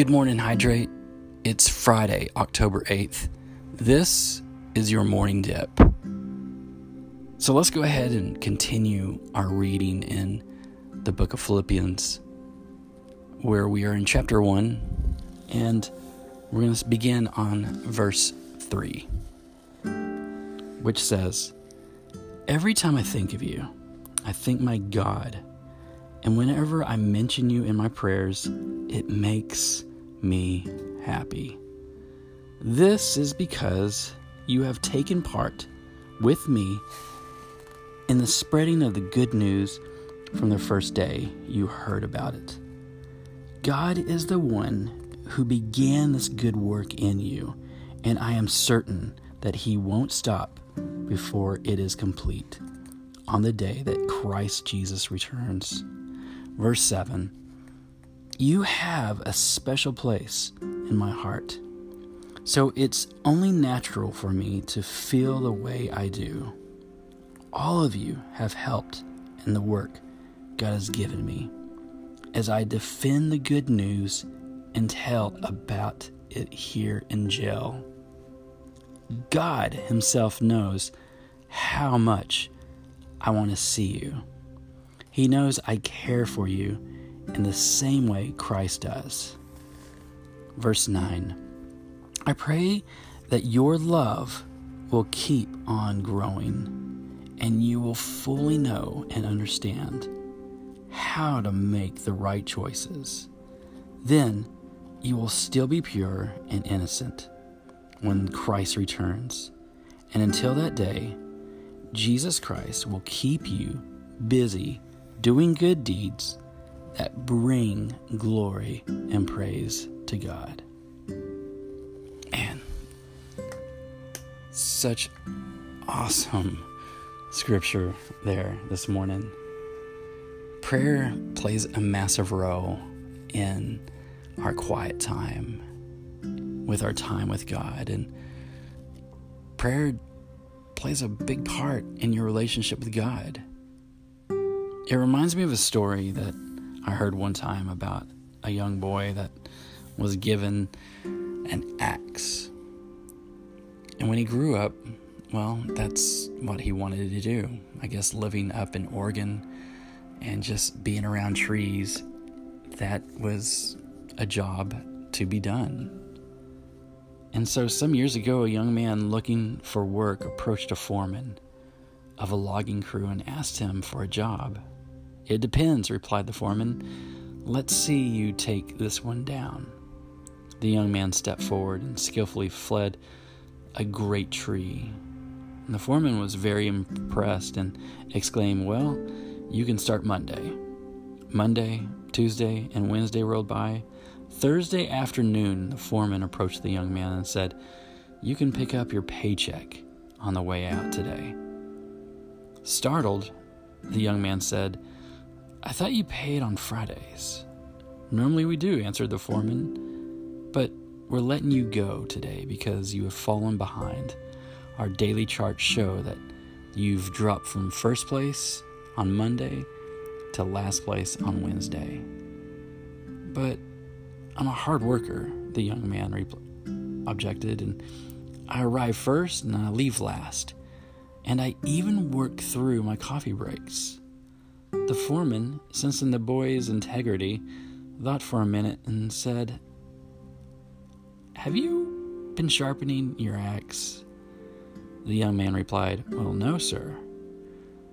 Good morning, Hydrate. It's Friday, October 8th. This is your morning dip. So let's go ahead and continue our reading in the book of Philippians, where we are in chapter 1, and we're going to begin on verse 3, which says, Every time I think of you, I thank my God, and whenever I mention you in my prayers, it makes me happy. This is because you have taken part with me in the spreading of the good news from the first day you heard about it. God is the one who began this good work in you, and I am certain that He won't stop before it is complete on the day that Christ Jesus returns. Verse 7 You have a special place in my heart. So it's only natural for me to feel the way I do. All of you have helped in the work God has given me as I defend the good news and tell about it here in jail. God Himself knows how much I want to see you. He knows I care for you in the same way Christ does. Verse 9 I pray that your love will keep on growing and you will fully know and understand how to make the right choices. Then you will still be pure and innocent when Christ returns. And until that day, Jesus Christ will keep you busy doing good deeds that bring glory and praise to God. And such awesome scripture there this morning. Prayer plays a massive role in our quiet time, with our time with God. And prayer plays a big part in your relationship with God. It reminds me of a story that I heard one time about a young boy that was given an axe. And when he grew up, well, that's what he wanted to do. I guess living up in Oregon and just being around trees, that was a job to be done. And so, some years ago, a young man looking for work approached a foreman of a logging crew and asked him for a job. It depends, replied the foreman. Let's see you take this one down. The young man stepped forward and skillfully fled a great tree. And the foreman was very impressed and exclaimed, Well, you can start Monday. Monday, Tuesday, and Wednesday rolled by. Thursday afternoon, the foreman approached the young man and said, You can pick up your paycheck on the way out today. Startled, the young man said, I thought you paid on Fridays. Normally we do, answered the foreman, but we're letting you go today because you have fallen behind. Our daily charts show that you've dropped from first place on Monday to last place on Wednesday. But I'm a hard worker, the young man objected, and I arrive first and I leave last. And I even work through my coffee breaks. The foreman, sensing the boy's integrity, thought for a minute and said, Have you been sharpening your axe? The young man replied, Well, no, sir.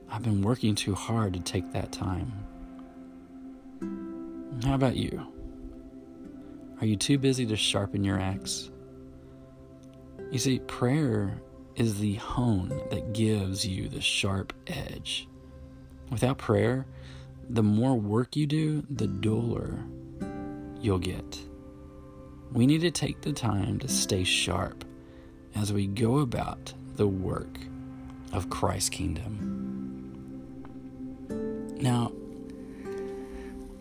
I've been working too hard to take that time. How about you? Are you too busy to sharpen your axe? You see, prayer is the hone that gives you the sharp edge. Without prayer, the more work you do, the duller you'll get. We need to take the time to stay sharp as we go about the work of Christ's kingdom. Now,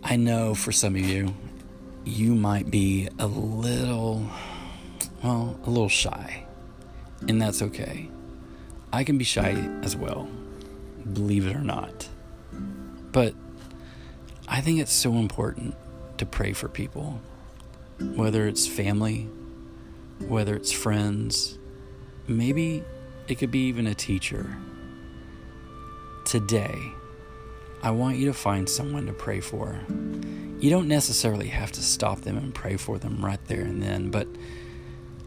I know for some of you, you might be a little, well, a little shy, and that's okay. I can be shy as well, believe it or not. But I think it's so important to pray for people. whether it's family, whether it's friends, maybe it could be even a teacher. Today, I want you to find someone to pray for. You don't necessarily have to stop them and pray for them right there and then, but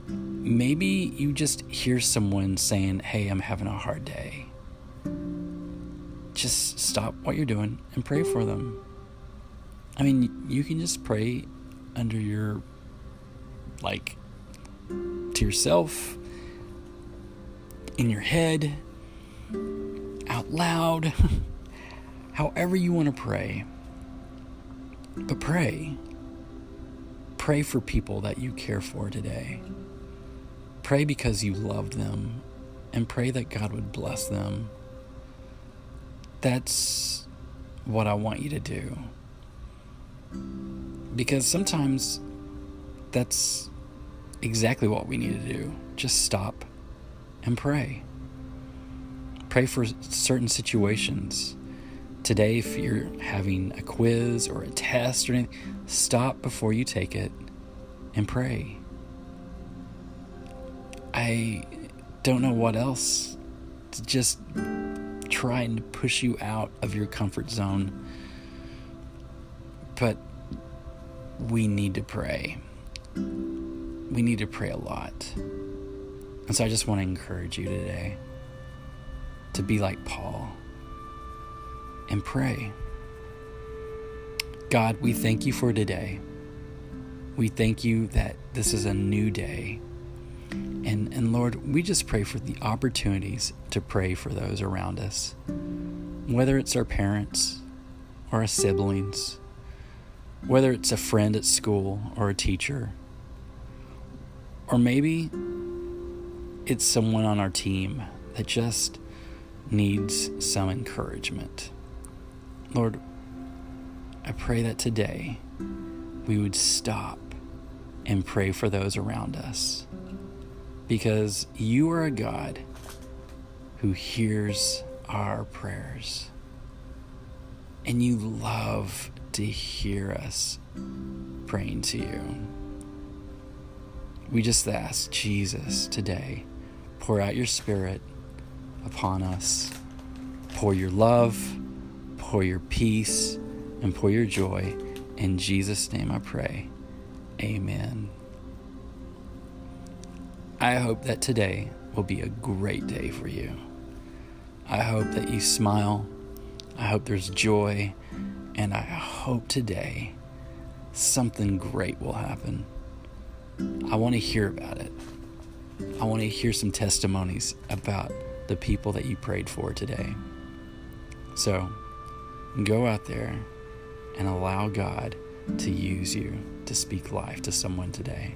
maybe you just hear someone saying, Hey, I'm having a hard day. Just stop what you're doing and pray for them. I mean, you can just pray under your, like, to yourself, in your head, out loud, however you want to pray. But pray. Pray for people that you care for today. Pray because you love them and pray that God would bless them. That's what I want you to do. Because sometimes that's exactly what we need to do. Just stop and pray. Pray for certain situations. Today, if you're having a quiz or a test or anything, stop before you take it and pray. I don't know what else to just try to push you out of your comfort zone. But we need to pray. We need to pray a lot. And so I just want to encourage you today to be like Paul and pray. God, we thank you for today. We thank you that this is a new day and Lord, we just pray for the opportunities to pray for those around us, whether it's our parents or our siblings, whether it's a friend at school or a teacher, or maybe it's someone on our team that just needs some encouragement. Lord, I pray that today we would stop and pray for those around us because you are a God who hears our prayers. And you love to hear us praying to you. We just ask Jesus today, pour out your spirit upon us. Pour your love, pour your peace, and pour your joy. In Jesus' name I pray. Amen. I hope that today will be a great day for you. I hope that you smile. I hope there's joy. And I hope today something great will happen. I want to hear about it. I want to hear some testimonies about the people that you prayed for today. So go out there and allow God to use you to speak life to someone today.